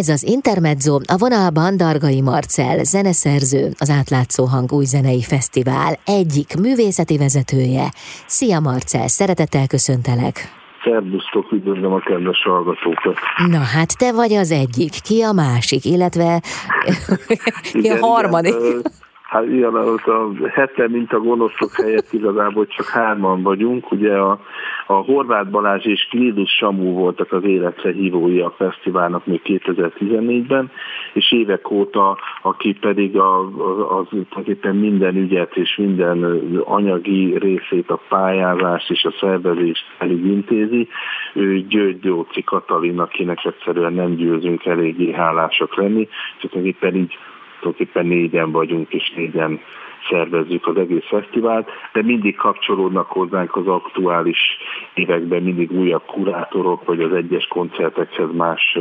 Ez az Intermezzo, a vonalban Dargai Marcel, zeneszerző, az Átlátszó Hang új zenei fesztivál egyik művészeti vezetője. Szia Marcel, szeretettel köszöntelek! Szerbusztok, üdvözlöm a kedves hallgatókat. Na hát te vagy az egyik, ki a másik, illetve ki a harmadik? Igen, hát ilyen a hete, mint a gonoszok helyett igazából csak hárman vagyunk. Ugye a, a Horváth Balázs és Klidus Samú voltak az életre hívói a fesztiválnak még 2014-ben, és évek óta, aki pedig a, az, az minden ügyet és minden anyagi részét, a pályázást és a szervezést elég intézi, ő György Gyóci Katalin, akinek egyszerűen nem győzünk eléggé hálásak lenni, csak éppen így tulajdonképpen négyen vagyunk, és négyen szervezzük az egész fesztivált, de mindig kapcsolódnak hozzánk az aktuális években mindig újabb kurátorok, vagy az egyes koncertekhez más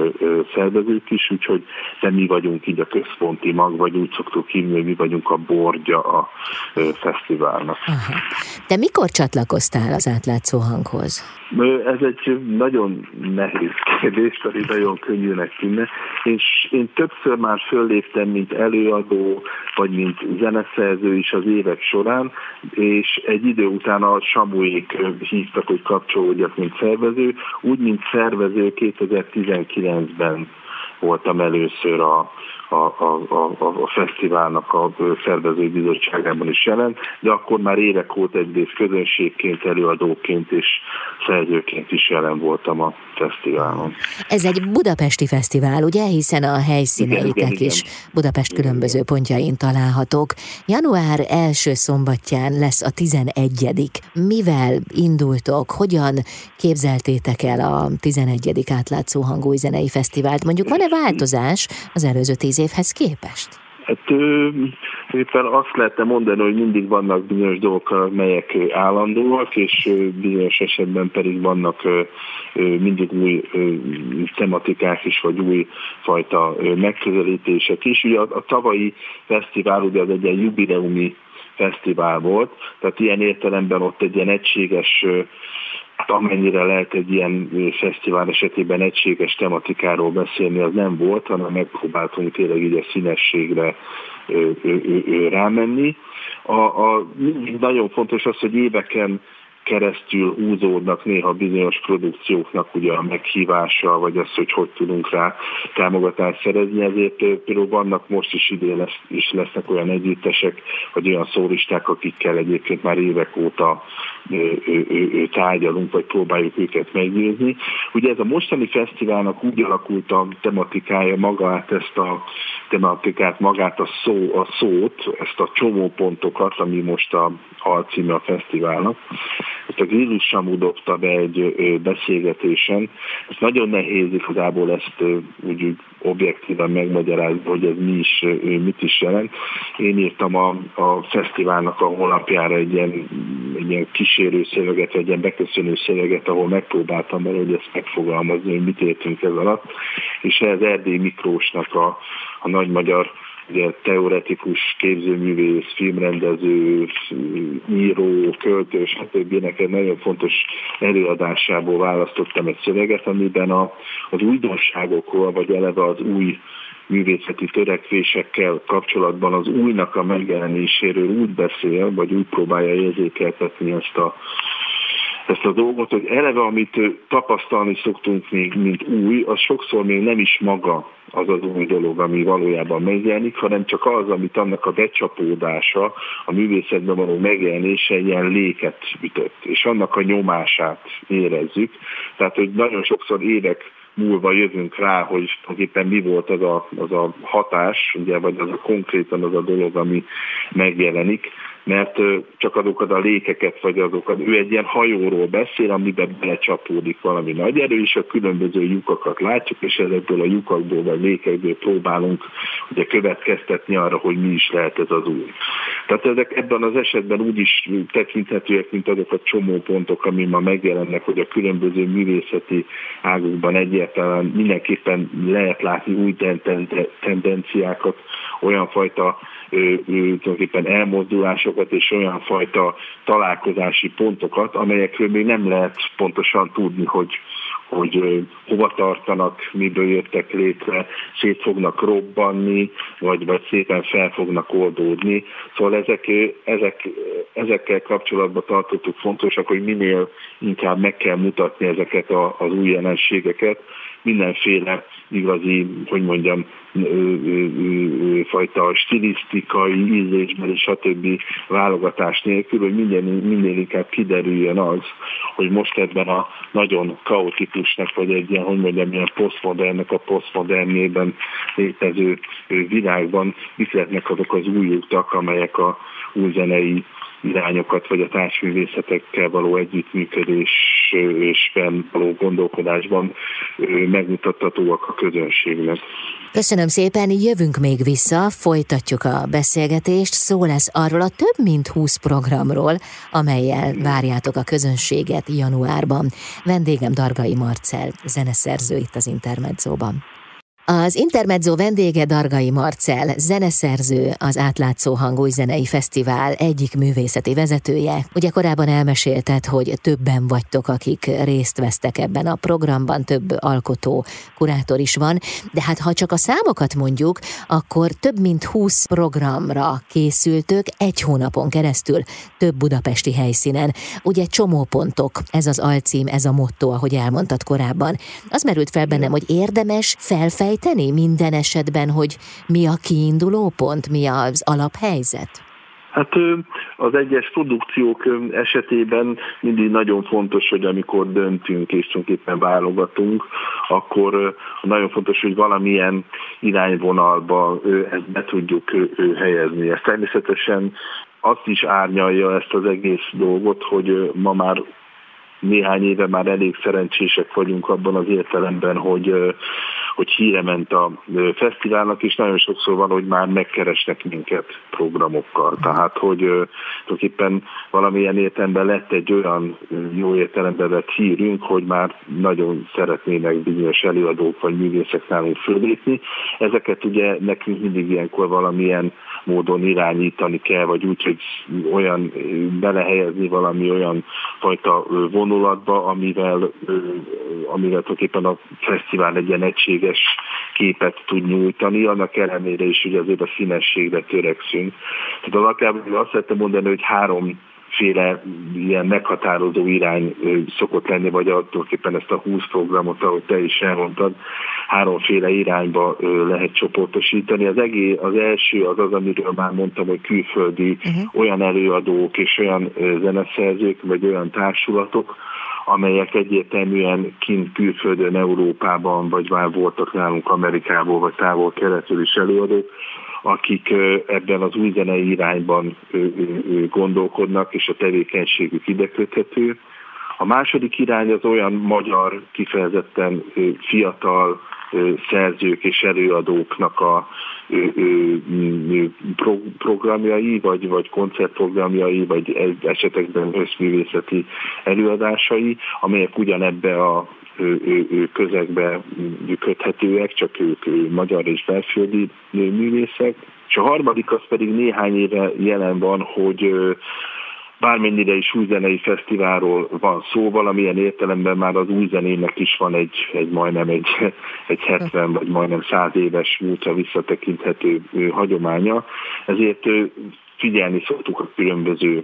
szervezők is, úgyhogy de mi vagyunk így a központi mag, vagy úgy szoktuk hívni, hogy mi vagyunk a bordja a fesztiválnak. Aha. De mikor csatlakoztál az átlátszó hanghoz? Ez egy nagyon nehéz kérdés, pedig nagyon könnyűnek tűnne. És én többször már fölléptem, mint előadó, vagy mint zeneszerző is az évek során, és egy idő után a Samuék hívtak, hogy kapcsolódjak, mint szervező. Úgy, mint szervező 2019-ben voltam először a, a, a, a, a fesztiválnak a szervezői bizottságában is jelen, de akkor már évek óta egyrészt közönségként, előadóként és szerzőként is jelen voltam a fesztiválon. Ez egy budapesti fesztivál, ugye? Hiszen a helyszíneitek igen, is igen. Budapest különböző igen. pontjain találhatók. Január első szombatján lesz a 11 Mivel indultok? Hogyan képzeltétek el a 11. átlátszó hangúj zenei fesztivált? Mondjuk van-e változás az előző tíz évhez képest? Hát éppen azt lehetne mondani, hogy mindig vannak bizonyos dolgok, melyek állandóak, és bizonyos esetben pedig vannak mindig új tematikák is, vagy új fajta megközelítések is. Ugye a, a tavalyi fesztivál ugye az egy ilyen jubileumi fesztivál volt, tehát ilyen értelemben ott egy ilyen egységes amennyire lehet egy ilyen fesztivál esetében egységes tematikáról beszélni, az nem volt, hanem megpróbáltunk tényleg így a színességre rámenni. A, a, nagyon fontos az, hogy éveken keresztül húzódnak néha bizonyos produkcióknak ugye a meghívása, vagy az, hogy hogy tudunk rá támogatást szerezni, ezért például vannak most is idén lesz, is lesznek olyan együttesek, vagy olyan szólisták, akikkel egyébként már évek óta tárgyalunk, vagy próbáljuk őket meggyőzni. Ugye ez a mostani fesztiválnak úgy alakult a tematikája magát, ezt a tematikát, magát a, szó, a szót, ezt a csomópontokat, ami most a alcíme a fesztiválnak, ezt a Grilus Samu dobta be egy beszélgetésen. Ez nagyon nehéz igazából ezt úgy, objektíven megmagyarázni, hogy ez mi is, mit is jelent. Én írtam a, a fesztiválnak a honlapjára egy ilyen, egy ilyen kísérő szöveget, egy ilyen beköszönő szöveget, ahol megpróbáltam bele, hogy ezt megfogalmazni, hogy mit értünk ez alatt. És ez Erdély Miklósnak a, a nagy magyar ugye teoretikus képzőművész, filmrendező, író, költő, stb. egy nagyon fontos előadásából választottam egy szöveget, amiben a, az újdonságokról, vagy eleve az új művészeti törekvésekkel kapcsolatban az újnak a megjelenéséről úgy beszél, vagy úgy próbálja érzékeltetni ezt a ezt a dolgot, hogy eleve, amit tapasztalni szoktunk még, mint új, az sokszor még nem is maga az az új dolog, ami valójában megjelenik, hanem csak az, amit annak a becsapódása, a művészetben való megjelenése ilyen léket ütött, és annak a nyomását érezzük. Tehát, hogy nagyon sokszor évek múlva jövünk rá, hogy éppen mi volt az a, az a hatás, ugye, vagy az a konkrétan az a dolog, ami megjelenik, mert csak azokat a lékeket, vagy azokat, ő egy ilyen hajóról beszél, amiben belecsapódik valami nagy erő, és a különböző lyukakat látjuk, és ezekből a lyukakból, vagy lékekből próbálunk ugye következtetni arra, hogy mi is lehet ez az új. Tehát ezek ebben az esetben úgy is tekinthetőek, mint azok a csomópontok, ami ma megjelennek, hogy a különböző művészeti ágokban egyáltalán mindenképpen lehet látni új tendenciákat, olyan fajta tulajdonképpen elmozdulásokat és olyan fajta találkozási pontokat, amelyekről még nem lehet pontosan tudni, hogy hogy hova tartanak, miből jöttek létre, szét fognak robbanni, vagy, vagy szépen fel fognak oldódni. Szóval ezek, ezek, ezekkel kapcsolatban tartottuk fontosak, hogy minél inkább meg kell mutatni ezeket a, az új jelenségeket, mindenféle igazi, hogy mondjam, fajta stilisztikai, ízlésbeli, stb. válogatás nélkül, hogy minden, minél inkább kiderüljön az, hogy most ebben a nagyon kaotikusnak, vagy egy ilyen, hogy mondjam, ilyen posztmodernnek a posztmodernében létező világban mit lehetnek azok az új utak, amelyek a új zenei irányokat, vagy a társművészetekkel való együttműködésben való gondolkodásban megmutathatóak a közönségnek. Köszönöm szépen, jövünk még vissza, folytatjuk a beszélgetést, szó lesz arról a több mint 20 programról, amelyel várjátok a közönséget januárban. Vendégem Dargai Marcel, zeneszerző itt az Intermedzóban. Az Intermezzo vendége Dargai Marcel, zeneszerző, az Átlátszó Hangúj Zenei Fesztivál egyik művészeti vezetője. Ugye korábban elmesélted, hogy többen vagytok, akik részt vesztek ebben a programban, több alkotó, kurátor is van, de hát ha csak a számokat mondjuk, akkor több mint 20 programra készültök egy hónapon keresztül, több budapesti helyszínen. Ugye csomópontok, ez az alcím, ez a motto, ahogy elmondtad korábban. Az merült fel bennem, hogy érdemes felfej sejteni minden esetben, hogy mi a kiinduló pont, mi az alaphelyzet? Hát az egyes produkciók esetében mindig nagyon fontos, hogy amikor döntünk és tulajdonképpen válogatunk, akkor nagyon fontos, hogy valamilyen irányvonalba ezt be tudjuk helyezni. Ez természetesen azt is árnyalja ezt az egész dolgot, hogy ma már néhány éve már elég szerencsések vagyunk abban az értelemben, hogy hogy híre ment a fesztiválnak, és nagyon sokszor van, hogy már megkeresnek minket programokkal. Tehát, hogy tulajdonképpen valamilyen értelemben lett egy olyan jó értelemben vett hírünk, hogy már nagyon szeretnének bizonyos előadók vagy művészek nálunk fölépni. Ezeket ugye nekünk mindig ilyenkor valamilyen módon irányítani kell, vagy úgy, hogy olyan belehelyezni valami olyan fajta vonulatba, amivel, amivel tulajdonképpen a fesztivál egy ilyen egységes képet tud nyújtani, annak ellenére is, hogy azért a színességre törekszünk. Tehát alapjában azt szeretném mondani, hogy három féle ilyen meghatározó irány szokott lenni, vagy tulajdonképpen ezt a 20 programot, ahogy te is elmondtad, háromféle irányba lehet csoportosítani. Az, egész, az első az az, amiről már mondtam, hogy külföldi uh-huh. olyan előadók és olyan zeneszerzők, vagy olyan társulatok, amelyek egyértelműen kint külföldön, Európában, vagy már voltak nálunk Amerikából, vagy távol keretül is előadók, akik ebben az új zenei irányban gondolkodnak, és a tevékenységük ide köthető. A második irány az olyan magyar, kifejezetten fiatal szerzők és előadóknak a programjai, vagy, vagy koncertprogramjai, vagy esetekben összművészeti előadásai, amelyek ugyanebbe a közegbe köthetőek, csak ők magyar és belföldi művészek. És a harmadik az pedig néhány éve jelen van, hogy bármennyire is új zenei fesztiválról van szó, valamilyen értelemben már az új zenének is van egy, egy majdnem egy, egy 70 vagy majdnem 100 éves múltra visszatekinthető hagyománya, ezért figyelni szoktuk a különböző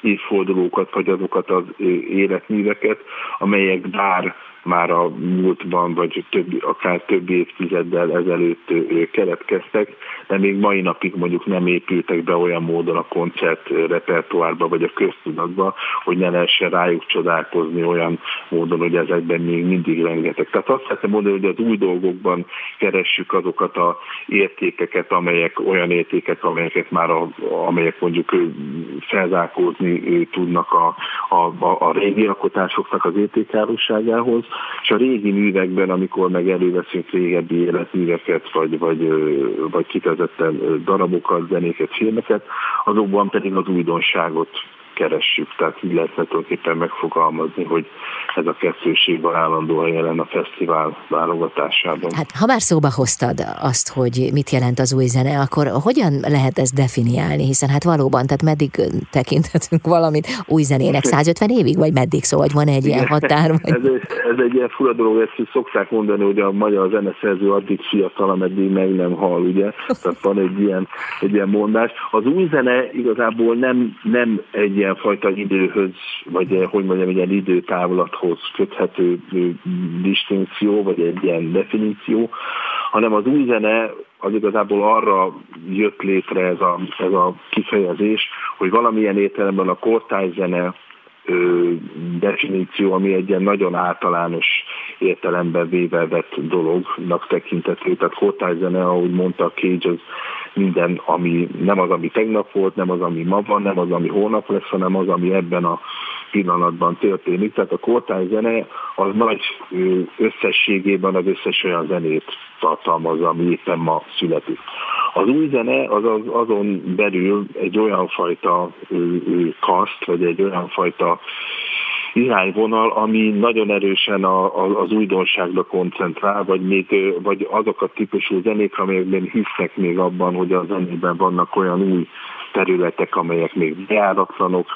évfordulókat, vagy azokat az életműveket, amelyek bár már a múltban, vagy több, akár több évtizeddel ezelőtt keletkeztek, de még mai napig mondjuk nem épültek be olyan módon a koncert repertoárba, vagy a köztudatba, hogy ne lehessen rájuk csodálkozni olyan módon, hogy ezekben még mindig rengeteg. Tehát azt szeretném mondani, hogy az új dolgokban keressük azokat a értékeket, amelyek olyan értékek, amelyeket már a, amelyek mondjuk felzárkózni tudnak a, a, a régi alkotásoknak az értékárosságához, és a régi művekben, amikor meg előveszünk régebbi életműveket, vagy, vagy, vagy kifejezetten darabokat, zenéket, filmeket, azokban pedig az újdonságot keressük. Tehát így lehetne tulajdonképpen megfogalmazni, hogy ez a kettőség van állandó jelen a fesztivál válogatásában. Hát ha már szóba hoztad azt, hogy mit jelent az új zene, akkor hogyan lehet ezt definiálni? Hiszen hát valóban, tehát meddig tekinthetünk valamit új zenének? 150 évig, vagy meddig? Szóval vagy van egy ilyen határ? Vagy... ez, ez egy ilyen fura dolog, ezt szokták mondani, hogy a magyar zeneszerző addig fiatal, ameddig meg nem hal, ugye? Tehát van egy ilyen, egy ilyen mondás. Az új zene igazából nem, nem egy ilyen fajta időhöz, vagy hogy mondjam, egy ilyen időtávlathoz köthető distinkció, vagy egy ilyen definíció, hanem az új zene az igazából arra jött létre ez a, ez a kifejezés, hogy valamilyen értelemben a kortályzene definíció, ami egy ilyen nagyon általános értelemben véve vett dolognak tekinthető. Tehát kortályzene, ahogy mondta a Cage, az minden, ami nem az, ami tegnap volt, nem az, ami ma van, nem az, ami holnap lesz, hanem az, ami ebben a pillanatban történik. Tehát a kortály zene az nagy összességében az összes olyan zenét tartalmazza, ami éppen ma születik. Az új zene az azon belül egy olyan fajta kaszt, vagy egy olyan fajta irányvonal, ami nagyon erősen a, a, az újdonságra koncentrál, vagy, még, vagy azok a típusú zenék, amelyekben hisznek még abban, hogy a zenében vannak olyan új területek, amelyek még bejáratlanok,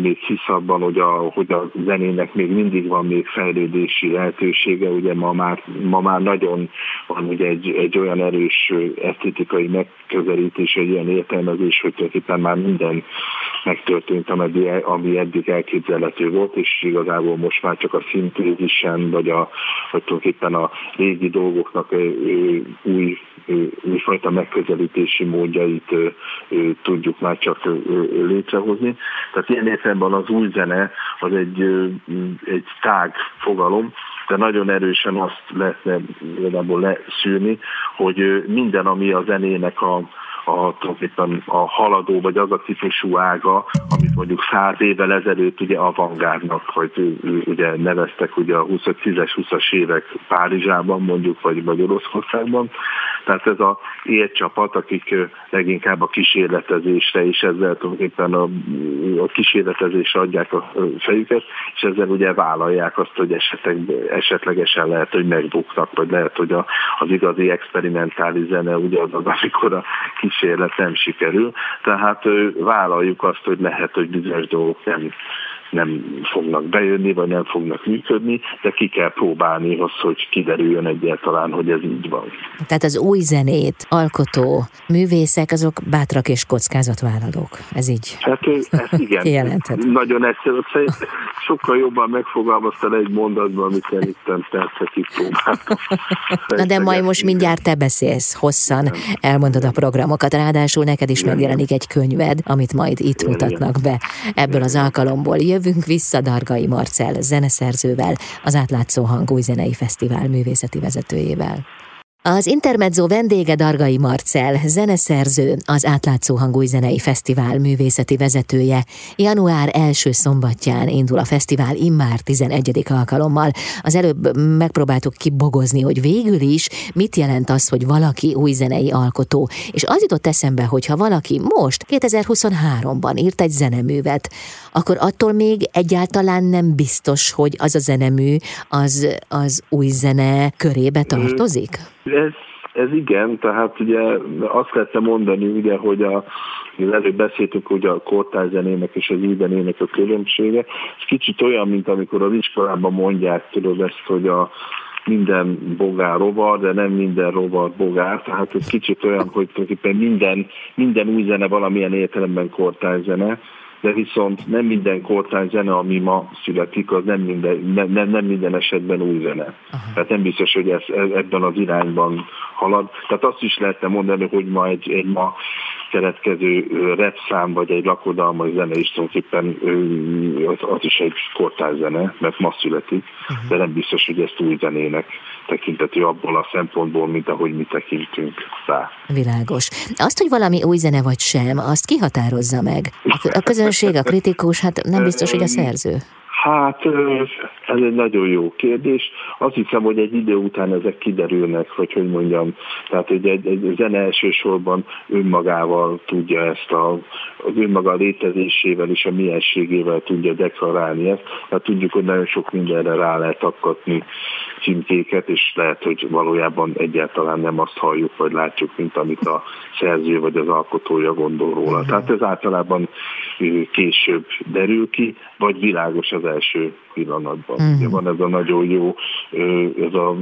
még hisz abban, hogy a, hogy a zenének még mindig van még fejlődési lehetősége, ugye ma már, ma már nagyon van ugye egy, egy olyan erős esztétikai megközelítés, egy ilyen értelmezés, hogy tulajdonképpen már minden megtörtént, ami, ami eddig elképzelhető volt, és igazából most már csak a szintézisen, vagy, a, vagy tulajdonképpen a régi dolgoknak új, újfajta megközelítési módjait tudjuk már csak létrehozni. Tehát ilyen értelemben az új zene az egy, egy tág fogalom, de nagyon erősen azt lehetne igazából leszűrni, hogy minden, ami a zenének a, a, a haladó, vagy az a típusú ága, amit mondjuk száz évvel ezelőtt ugye avantgárdnak, vagy ugye neveztek ugye a 20-10-es, 20-as évek Párizsában mondjuk, vagy, Oroszországban. Tehát ez a élcsapat, akik leginkább a kísérletezésre és ezzel tulajdonképpen a, a kísérletezésre adják a fejüket, és ezzel ugye vállalják azt, hogy esetleg, esetlegesen lehet, hogy megbuknak, vagy lehet, hogy a, az igazi experimentális zene ugye az az, amikor a kísérlet nem sikerül. Tehát vállaljuk azt, hogy lehet, hogy bizonyos dolgok nem nem fognak bejönni, vagy nem fognak működni, de ki kell próbálni az, hogy kiderüljön egyáltalán, hogy ez így van. Tehát az új zenét alkotó művészek, azok bátrak és kockázatvállalók. Ez így Hát ez igen. Nagyon egyszerű. Sokkal jobban megfogalmaztál egy mondatban, amit szerintem percekig próbáltam. Na de majd most mindjárt te beszélsz hosszan, elmondod a programokat, ráadásul neked is megjelenik egy könyved, amit majd itt mutatnak be ebből az alkalomból. Jövő jövünk vissza Dargai Marcel zeneszerzővel, az Átlátszó Hang új zenei fesztivál művészeti vezetőjével. Az Intermezzo vendége Dargai Marcel, zeneszerző, az Átlátszó Hangúj Zenei Fesztivál művészeti vezetője. Január első szombatján indul a fesztivál immár 11. alkalommal. Az előbb megpróbáltuk kibogozni, hogy végül is mit jelent az, hogy valaki új zenei alkotó. És az jutott eszembe, hogy ha valaki most, 2023-ban írt egy zeneművet, akkor attól még egyáltalán nem biztos, hogy az a zenemű az, az új zene körébe tartozik? Ez, ez igen, tehát ugye azt lehetne mondani, ugye, hogy a, előbb beszéltünk hogy a kortályzenének és az zenének a különbsége. Ez kicsit olyan, mint amikor az iskolában mondják, tudod ezt, hogy a minden bogár rovar, de nem minden rovar bogár, tehát ez kicsit olyan, hogy tulajdonképpen minden, minden új zene valamilyen értelemben kortályzene, de viszont nem minden kortány zene, ami ma születik, az nem minden, nem, nem minden esetben új zene. Aha. Tehát nem biztos, hogy ez, ebben az irányban halad. Tehát azt is lehetne mondani, hogy ma egy, egy ma keletkező repszám, vagy egy lakodalmas zene is tulajdonképpen az, az is egy kortárs zene, mert ma születik, uh-huh. de nem biztos, hogy ezt új zenének tekintető abból a szempontból, mint ahogy mi tekintünk rá. Világos. Azt, hogy valami új zene vagy sem, azt kihatározza meg. A közönség, a kritikus, hát nem biztos, hogy a szerző. Hát Ez egy nagyon jó kérdés. Azt hiszem, hogy egy idő után ezek kiderülnek, vagy hogy mondjam, tehát hogy egy, egy zene elsősorban önmagával tudja ezt a, az önmaga létezésével és a mienségével tudja deklarálni ezt. Tehát tudjuk, hogy nagyon sok mindenre rá lehet akadni címkéket, és lehet, hogy valójában egyáltalán nem azt halljuk, vagy látjuk, mint amit a szerző vagy az alkotója gondol róla. Uh-huh. Tehát ez általában később derül ki, vagy világos az első pillanatban. Uh-huh. Ugye van ez a nagyon jó, ez a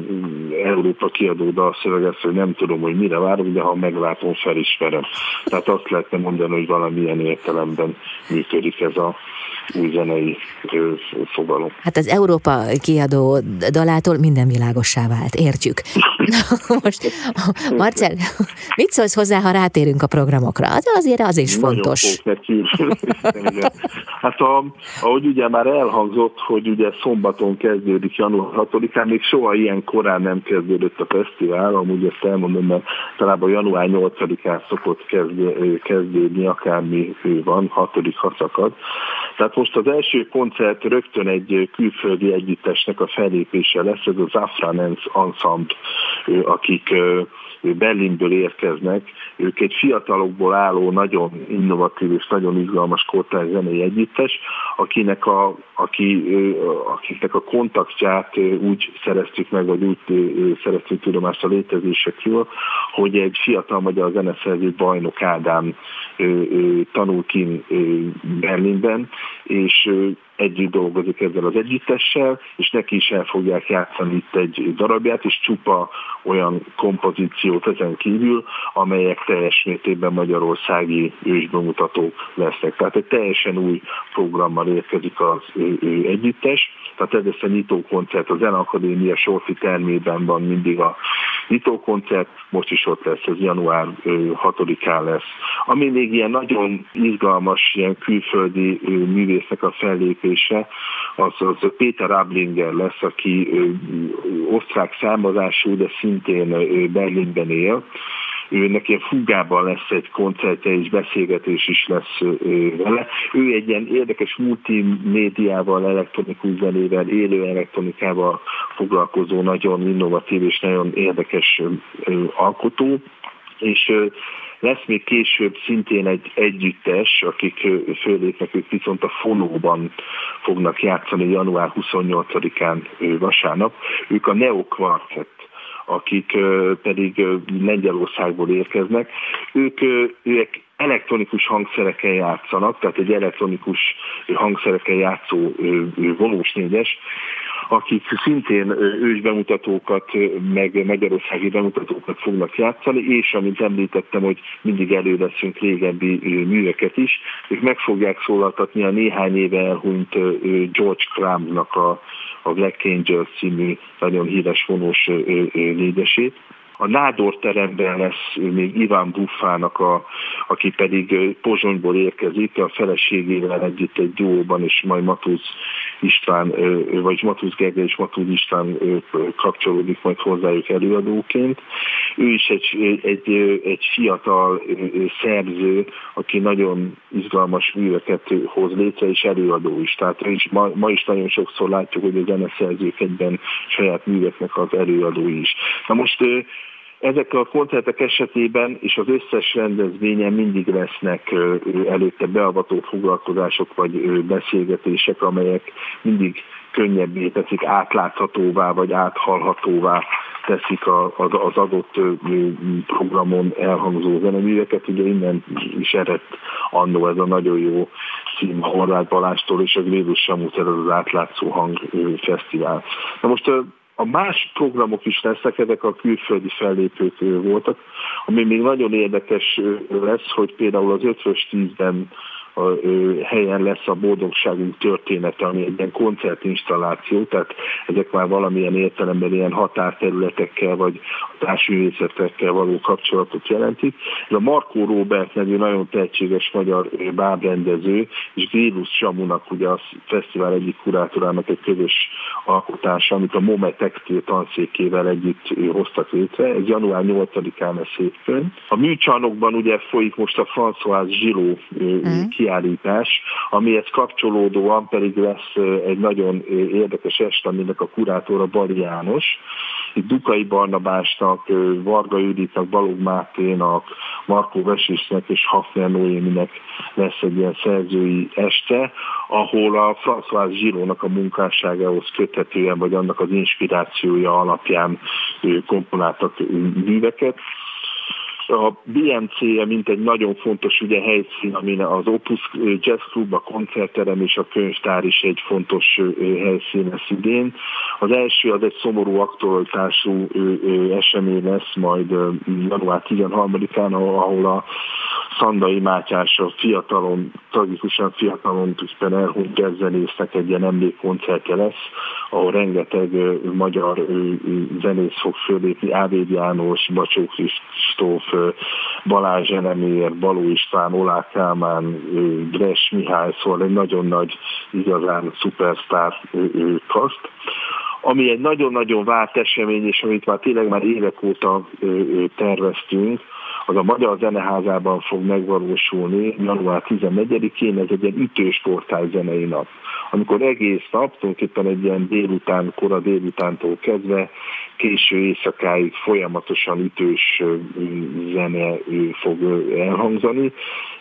Európa kiadó dalszöveg, hogy nem tudom, hogy mire várok, de ha meglátom, felismerem. Tehát azt lehetne mondani, hogy valamilyen értelemben működik ez a új zenei fogalom. Hát az Európa kiadó dalától minden világossá vált, értjük. Most, Marcel, mit szólsz hozzá, ha rátérünk a programokra? Az azért az is Nagyon fontos. hát a, ahogy ugye már elhangzott, hogy ugye szombaton kezdődik január 6-án, még soha ilyen korán nem kezdődött a fesztivál, amúgy ezt elmondom, mert talán január 8-án szokott kezdődni, akármi van, 6 szakad. Tehát most az első koncert rögtön egy külföldi együttesnek a fellépése lesz, ez az Afran Ensemble, akik Berlinből érkeznek. Ők egy fiatalokból álló, nagyon innovatív és nagyon izgalmas kortárs zenei együttes, akinek a, aki, akiknek a kontaktját úgy szereztük meg, vagy úgy szereztük tudomást a létezésekről, hogy egy fiatal magyar zeneszerző bajnok Ádám tanul ki Berlinben, és együtt dolgozik ezzel az együttessel, és neki is el fogják játszani itt egy darabját, és csupa olyan kompozíciót ezen kívül, amelyek teljes mértékben magyarországi ősbemutatók lesznek. Tehát egy teljesen új programmal érkezik az ő, ő együttes, tehát ez lesz a nyitókoncert, az Akadémia Sorfi termében van mindig a nyitókoncert, most is ott lesz, ez január 6-án lesz. Ami még ilyen nagyon izgalmas, ilyen külföldi művésznek a fellépése, az, az Péter Ablinger lesz, aki osztrák származású, de szintén Berlinben él, őnek ilyen fugában lesz egy koncertje és beszélgetés is lesz vele. Ő egy ilyen érdekes multimédiával, elektronikus zenével, élő elektronikával foglalkozó, nagyon innovatív és nagyon érdekes alkotó, és lesz még később szintén egy együttes, akik fölépnek, ők viszont a Fonóban fognak játszani január 28-án vasárnap. Ők a Neo Quartet akik pedig Lengyelországból érkeznek, ők, ők elektronikus hangszereken játszanak, tehát egy elektronikus hangszereken játszó vonós négyes, akik szintén ős bemutatókat, meg magyarországi bemutatókat fognak játszani, és amint említettem, hogy mindig elő leszünk régebbi műveket is, ők meg fogják szólaltatni a néhány éve elhunyt George Cramnak a, a Black Angels című nagyon híres vonós négyesét. A Nádor teremben lesz még Iván Buffának, a, aki pedig Pozsonyból érkezik, a feleségével együtt egy duóban, és majd Matusz István, vagy Matusz Gergely és Matusz István kapcsolódik majd hozzájuk előadóként. Ő is egy, egy, egy fiatal szerző, aki nagyon izgalmas műveket hoz létre, és előadó is. Tehát is, ma, ma is nagyon sokszor látjuk, hogy a zeneszerzők egyben saját műveknek az előadói is. Na most ezek a koncertek esetében és az összes rendezvényen mindig lesznek előtte beavató foglalkozások vagy beszélgetések, amelyek mindig könnyebbé teszik, átláthatóvá vagy áthallhatóvá teszik az adott programon elhangzó zeneműveket. Ugye innen is eredt annó ez a nagyon jó cím Horváth Balástól és a Glédus Samuter az átlátszó hang fesztivál. Na most a más programok is lesznek, ezek a külföldi fellépők voltak, ami még nagyon érdekes lesz, hogy például az ötvös tízben a helyen lesz a boldogságunk története, ami egy ilyen koncertinstalláció, tehát ezek már valamilyen értelemben ilyen határterületekkel vagy társművészetekkel való kapcsolatot jelentik. Ez a Markó Robert nevű nagyon tehetséges magyar bábrendező, és Gélus Samunak ugye a fesztivál egyik kurátorának egy közös alkotása, amit a MOME textil tanszékével együtt hoztak létre. Ez január 8-án lesz hétfőn. A műcsarnokban ugye folyik most a François Gillot mm kiállítás, amihez kapcsolódóan pedig lesz egy nagyon érdekes este, aminek a kurátora Bali János. Itt Dukai Barnabásnak, Varga Juditnak, Balog Máténak, Markó Vesésnek és Hafner Noéminek lesz egy ilyen szerzői este, ahol a François Zsirónak a munkásságához köthetően, vagy annak az inspirációja alapján komponáltak műveket. A BMC-je, mint egy nagyon fontos ugye, helyszín, amin az Opus Jazz Club, a koncertterem és a könyvtár is egy fontos helyszín lesz idén. Az első az egy szomorú aktualitású esemény lesz majd január 13-án, ahol a Szandai Mátyás a fiatalon, tragikusan fiatalon tulajdonképpen elhunyt jazzzenésznek egy ilyen emlékkoncertje lesz, ahol rengeteg magyar zenész fog fölépni, Ávéd János, Bacsó Kristóf, Balázs Enemér, Baló István, Olá Kálmán, Gres Mihály, szóval egy nagyon nagy, igazán szupersztár kaszt ami egy nagyon-nagyon várt esemény, és amit már tényleg már évek óta terveztünk, az a Magyar Zeneházában fog megvalósulni január 14-én, ez egy ilyen ütős portály zenei nap amikor egész nap, tulajdonképpen egy ilyen délután, kora délutántól kezdve késő éjszakáig folyamatosan ütős zene fog elhangzani.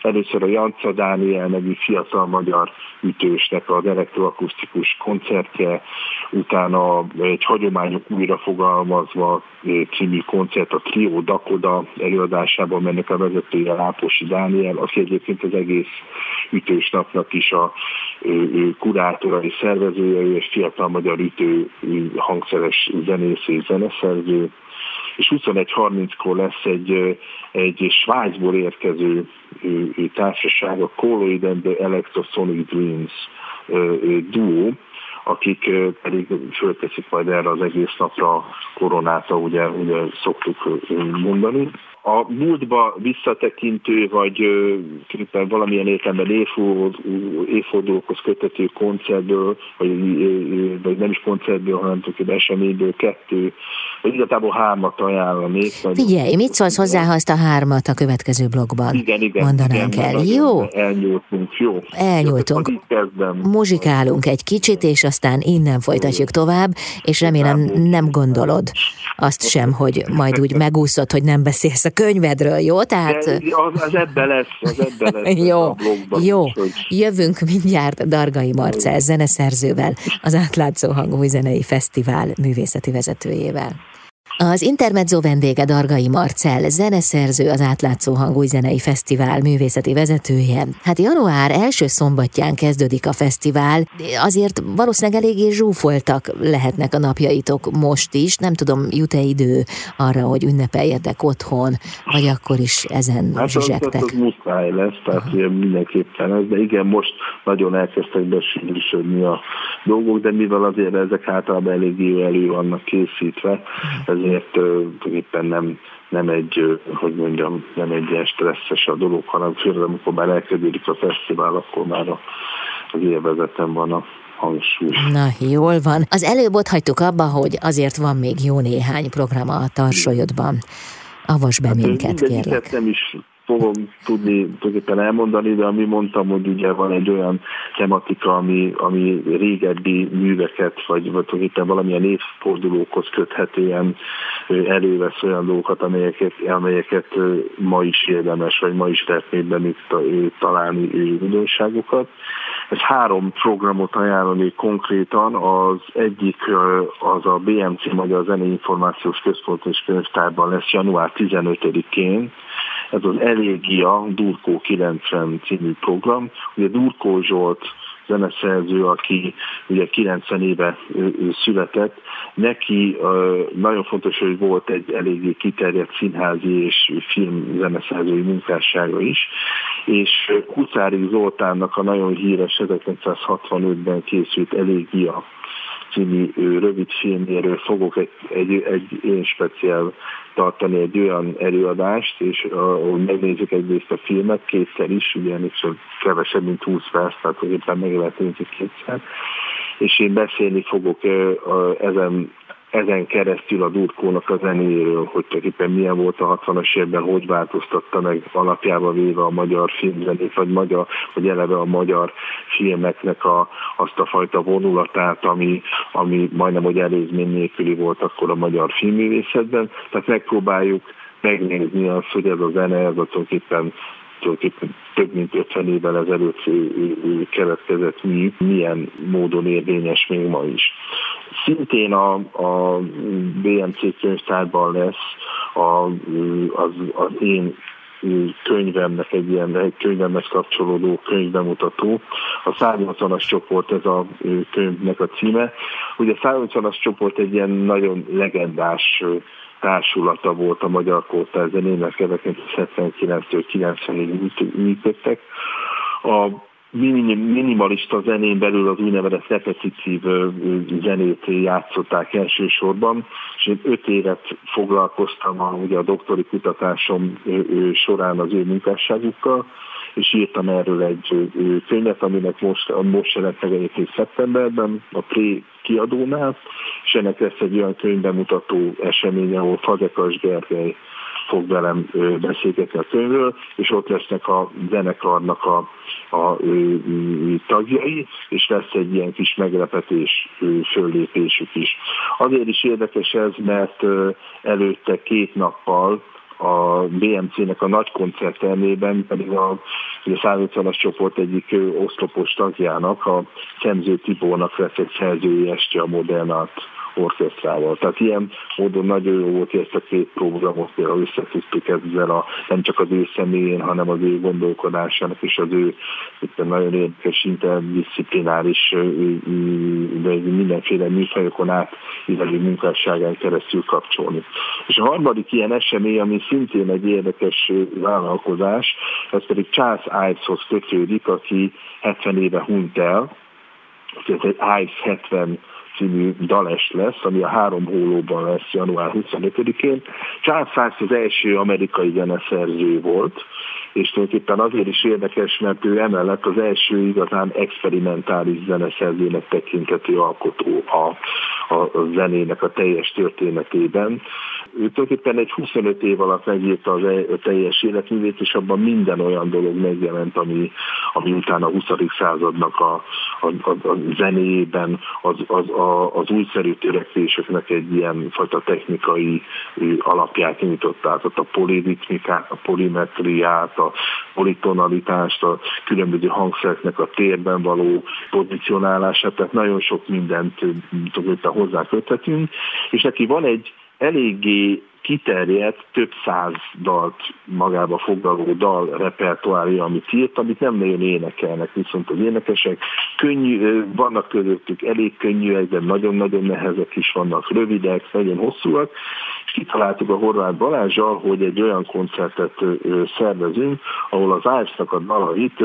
Először a Janca Dániel nevű fiatal magyar ütősnek az elektroakusztikus koncertje, utána egy hagyományok újrafogalmazva című koncert a Trio Dakoda előadásában mennek a vezetője Láposi Dániel, aki egyébként az egész ütős napnak is a kurátora és szervezője, egy fiatal magyar ütő hangszeres zenész és zeneszerző, és 21.30-kor lesz egy, egy Svájcból érkező társaság, a Colloid and the Electrosonic Dreams duó, akik pedig fölteszik majd erre az egész napra koronát, ugye, ugye szoktuk mondani a múltba visszatekintő, vagy uh, valamilyen értelemben évfordulókhoz kötető koncertből, vagy, vagy nem is koncertből, hanem tulajdonképpen eseményből kettő, vagy igazából hármat ajánlanék. Figyelj, mit szólsz hozzá, ha azt a hármat a következő blogban igen, igen, mondanánk igen, el? Jó? Elnyújtunk, jó. Elnyújtunk. Muzsikálunk egy kicsit, és aztán innen folytatjuk tovább, és remélem nem gondolod azt sem, hogy majd úgy megúszod, hogy nem beszélsz a könyvedről, jó? Tehát... De az, az ebbe lesz, az ebbe lesz jó, a blogban, jó. Hogy... Jövünk mindjárt Dargai Marcel zeneszerzővel, az Átlátszó Hangú Zenei Fesztivál művészeti vezetőjével. Az Intermezzo vendége Dargai Marcel, zeneszerző, az Átlátszó Hangúj Zenei Fesztivál művészeti vezetője. Hát január első szombatján kezdődik a fesztivál, azért valószínűleg eléggé zsúfoltak lehetnek a napjaitok most is. Nem tudom, jut-e idő arra, hogy ünnepeljetek otthon, vagy akkor is ezen hát zsizsegtek? Az muszáj lesz, tehát Aha. mindenképpen ez, de igen, most nagyon elkezdtek besűrűsödni a dolgok, de mivel azért ezek általában eléggé elő vannak készítve, ez ezért éppen nem, nem egy, hogy mondjam, nem egy ilyen stresszes a dolog, hanem főleg amikor már elkezdődik a fesztivál, akkor már az élvezetem van a hangsúly. Na, jól van. Az előbb ott hagytuk abba, hogy azért van még jó néhány program a tarsolyodban. Avas be hát minket, kérlek. nem is fogom tudni tulajdonképpen elmondani, de ami mondtam, hogy ugye van egy olyan tematika, ami, ami régebbi műveket, vagy, vagy tulajdonképpen valamilyen évfordulókhoz köthetően elővesz olyan dolgokat, amelyeket, amelyeket ma is érdemes, vagy ma is lehetné bennük találni újdonságokat. Ez három programot ajánlani konkrétan, az egyik az a BMC Magyar Zenei Információs Központ és Könyvtárban lesz január 15-én, ez az Elégia Durkó 90 című program. Ugye Durkó Zsolt zeneszerző, aki ugye 90 éve született, neki nagyon fontos, hogy volt egy eléggé kiterjedt színházi és film zeneszerzői munkássága is, és Huszári Zoltánnak a nagyon híres 1965-ben készült Elégia című rövid filmjéről fogok egy, egy, egy én speciál tartani egy olyan előadást, és ahol megnézzük egyrészt a filmet kétszer is, ugyanis kevesebb, mint 20 perc, tehát éppen meg lehet nézni kétszer, és én beszélni fogok ezen ezen keresztül a Durkónak a zenéről, hogy tulajdonképpen milyen volt a 60-as évben, hogy változtatta meg alapjába véve a magyar filmzenét, vagy, magyar, vagy eleve a magyar filmeknek a, azt a fajta vonulatát, ami, ami majdnem hogy előzmény nélküli volt akkor a magyar filmművészetben. Tehát megpróbáljuk megnézni azt, hogy ez a zene, ez a tulajdonképpen tulajdonképpen több mint 50 évvel ezelőtt keletkezett mű, milyen módon érvényes még ma is. Szintén a, a BMC könyvtárban lesz a, az, az én könyvemnek egy ilyen könyvemhez kapcsolódó könyvbemutató. A 180-as csoport ez a könyvnek a címe. Ugye a 180-as csoport egy ilyen nagyon legendás társulata volt a magyar kórtáz zenének, 1979-től 90-ig működtek. A minimalista zenén belül az úgynevezett repetitív zenét játszották elsősorban, és én öt évet foglalkoztam a, ugye a doktori kutatásom során az ő munkásságukkal, és írtam erről egy könyvet, aminek most, most jelent meg egyébként szeptemberben a Pré kiadónál, és ennek lesz egy olyan könyvbemutató esemény, ahol Fazekas Gergely fog velem beszélgetni a könyvről, és ott lesznek a zenekarnak a, a, a tagjai, és lesz egy ilyen kis meglepetés föllépésük is. Azért is érdekes ez, mert előtte két nappal a BMC-nek a nagy koncerttermében pedig a, a 150-as csoport egyik oszlopos tagjának, a Szemző Tibónak lesz egy szerzői este a Modernát orkestrával. Tehát ilyen módon nagyon jó volt, hogy ezt a két programot például összefüggtük ezzel a, nem csak az ő személyén, hanem az ő gondolkodásának és az ő itt nagyon érdekes interdisziplináris, de mindenféle műfajokon át ívelő munkásságán keresztül kapcsolni. És a harmadik ilyen esemény, ami szintén egy érdekes vállalkozás, ez pedig Charles Iveshoz kötődik, aki 70 éve hunyt el, ez egy Ives 70 című dales lesz, ami a három hólóban lesz január 25-én. Charles Sykes az első amerikai zeneszerző volt, és tulajdonképpen azért is érdekes, mert ő emellett az első igazán experimentális zeneszerzőnek tekintető alkotó a, a, a zenének a teljes történetében. Ő tulajdonképpen egy 25 év alatt megírta az e, teljes életművét, és abban minden olyan dolog megjelent, ami, ami utána a 20. századnak a, a, a, a zenéjében az, az, a, az újszerű törekvéseknek egy ilyen fajta technikai alapját nyújtott át, a poliritmikát, a polimetriát, a politonalitást, a különböző hangszereknek a térben való pozícionálását, tehát nagyon sok mindent hozzá köthetünk, és neki van egy eléggé kiterjedt, több száz dalt magába foglaló dal repertoárja, amit írt, amit nem nagyon énekelnek, viszont az énekesek. Könnyű, vannak közöttük elég könnyűek, de nagyon-nagyon nehezek is vannak, rövidek, nagyon hosszúak, és kitaláltuk a Horváth Balázsjal, hogy egy olyan koncertet szervezünk, ahol az Ives-nak a dalait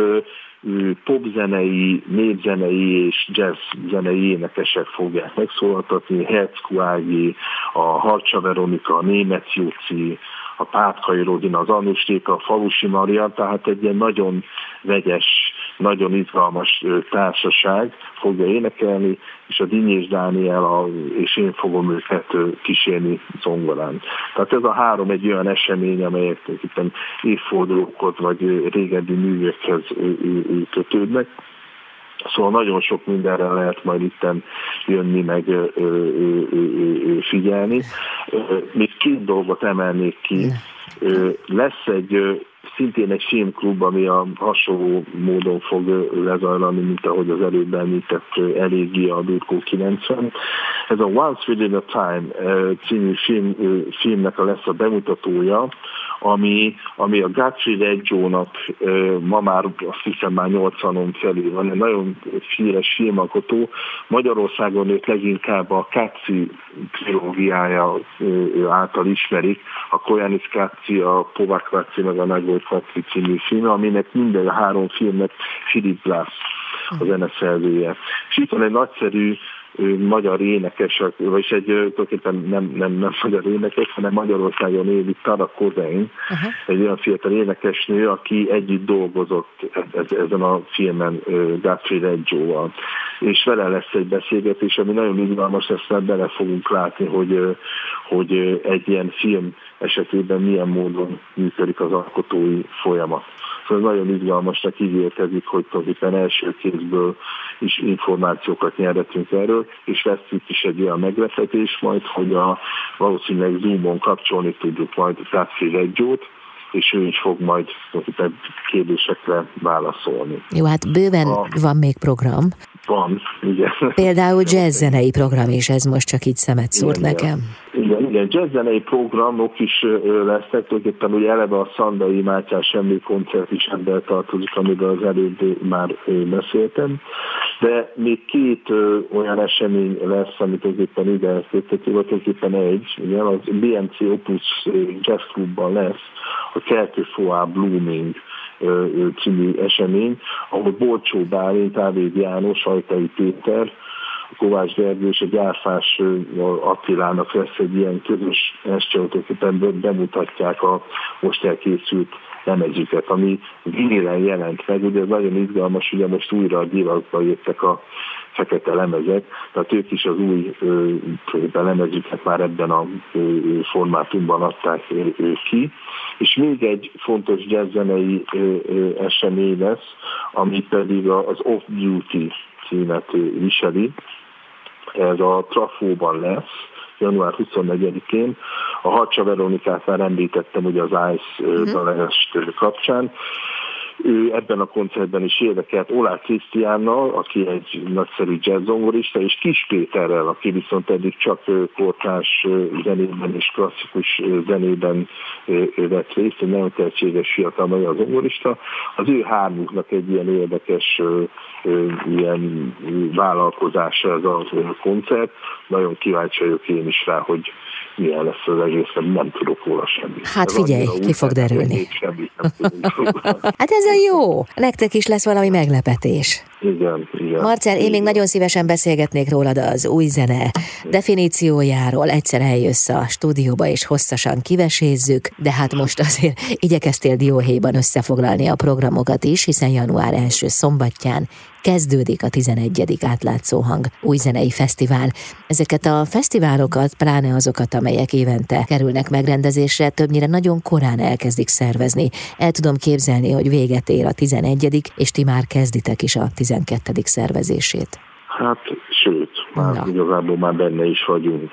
popzenei, népzenei és jazzzenei énekesek fogják megszólaltatni, Herz Kuági, a Harcsa Veronika, a Német Júci, a Pátkai Rodina, az Anustéka, a Falusi Maria, tehát egy ilyen nagyon vegyes, nagyon izgalmas társaság fogja énekelni, és a Dinyés Dániel, a, és én fogom őket kísérni zongorán. Tehát ez a három egy olyan esemény, amelyek éppen évfordulókhoz vagy régebbi művekhez kötődnek. Szóval nagyon sok mindenre lehet majd itt jönni, meg ö, ö, ö, figyelni. Még két dolgot emelnék ki. Lesz egy szintén egy filmklub, ami a hasonló módon fog lezajlani, mint ahogy az előbb említett eléggé a Durkó 90. Ez a Once Within a Time című film, filmnek lesz a bemutatója, ami, ami a Guthrie Reggio-nak ma már azt hiszem már 80-on felül van, egy nagyon híres filmalkotó. Magyarországon őt leginkább a Katzi trilógiája által ismerik, a Koyanis Katzi, a Povak Katzi, meg a Nagy Katzi című film, aminek minden a három filmnek Philip Glass a zeneszerzője. És itt van egy nagyszerű magyar énekes, vagyis egy tulajdonképpen nem, nem, nem magyar énekes, hanem Magyarországon éli Tara Kozein, uh-huh. egy olyan fiatal énekesnő, aki együtt dolgozott ezen a filmen Guthrie Reggio-val. És vele lesz egy beszélgetés, ami nagyon izgalmas lesz, mert bele fogunk látni, hogy, hogy egy ilyen film esetében milyen módon működik az alkotói folyamat. Szóval nagyon izgalmasnak ígérkezik, hogy tulajdonképpen első kézből is információkat nyerhetünk erről, és lesz itt is egy olyan meglepetés majd, hogy a, valószínűleg Zoomon kapcsolni tudjuk majd Tátszi Reggiót, és ő is fog majd kérdésekre válaszolni. Jó, hát bőven a... van még program. Van, igen. Például jazzzenei program is, ez most csak így szemet szúrt igen, nekem. Igen, jazzzenei programok is lesznek, tulajdonképpen ugye eleve a Szandai Mátyás Semmi koncert is ebben tartozik, amiről az előbb már beszéltem, de még két olyan esemény lesz, amit tulajdonképpen ide köthető, vagy tulajdonképpen egy, ugye, az BMC Opus Jazz Clubban lesz a Kelkő Foá Blooming című esemény, ahol Bolcsó Bálint, Ávéd János, Ajtai Péter, Kovács Gergő és a Gyárfás Attilának lesz egy ilyen közös estcsolatóképpen bemutatják a most elkészült lemezüket, ami vinilen jelent meg. Ugye nagyon izgalmas, ugye most újra a divatba jöttek a fekete lemezek, tehát ők is az új ö, lemezüket már ebben a ö, formátumban adták ö, ki. És még egy fontos jazzzenei esemény lesz, ami pedig az Off-Duty címet viseli. Ez a Trafóban lesz, január 24-én. A Harcsa Veronikát már említettem ugye az ICE uh-huh. kapcsán, ő ebben a koncertben is érdekelt Olá Krisztiánnal, aki egy nagyszerű jazzzongorista, és Kis Péterrel, aki viszont eddig csak kortárs zenében és klasszikus zenében vett részt, egy nagyon tehetséges fiatal magyar zongorista. Az ő hármuknak egy ilyen érdekes ilyen vállalkozása ez a koncert. Nagyon kíváncsi vagyok én is rá, hogy milyen lesz az egész, nem tudok róla semmit. Hát figyelj, ki fog derülni. hát ez a jó. Nektek is lesz valami meglepetés. Igen, igen. Marcel, én még nagyon szívesen beszélgetnék rólad az új zene definíciójáról. Egyszer eljössz a stúdióba és hosszasan kivesézzük, de hát most azért igyekeztél dióhéjban összefoglalni a programokat is, hiszen január első szombatján kezdődik a 11. átlátszó hang új zenei fesztivál. Ezeket a fesztiválokat, pláne azokat, amelyek évente kerülnek megrendezésre, többnyire nagyon korán elkezdik szervezni. El tudom képzelni, hogy véget ér a 11. és ti már kezditek is a 12. szervezését. Hát, már Na. igazából már benne is vagyunk.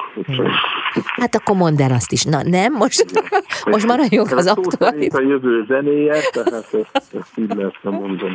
Hát akkor mondd el azt is. Na nem, most, most maradjunk az aktuális. A jövő zenéje, tehát ezt, ezt így lehetne mondom.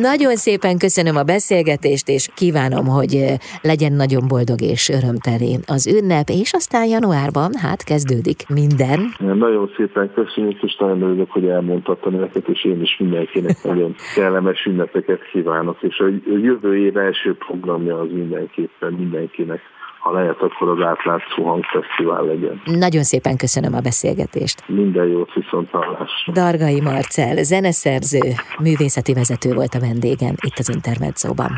Nagyon szépen köszönöm a beszélgetést, és kívánom, hogy eh, legyen nagyon boldog és örömteli az ünnep, és aztán januárban, hát kezdődik minden. Nagyon szépen köszönjük, és nagyon örülök, hogy elmondhattam neked, és én is mindenkinek nagyon kellemes ünnepeket kívánok, és a jövő év első programja az mindenképpen mindenkinek ha lehet, akkor az átlátszó hangfesztivál legyen. Nagyon szépen köszönöm a beszélgetést. Minden jót viszont hallásra. Dargai Marcel, zeneszerző, művészeti vezető volt a vendégem itt az Intermedzóban.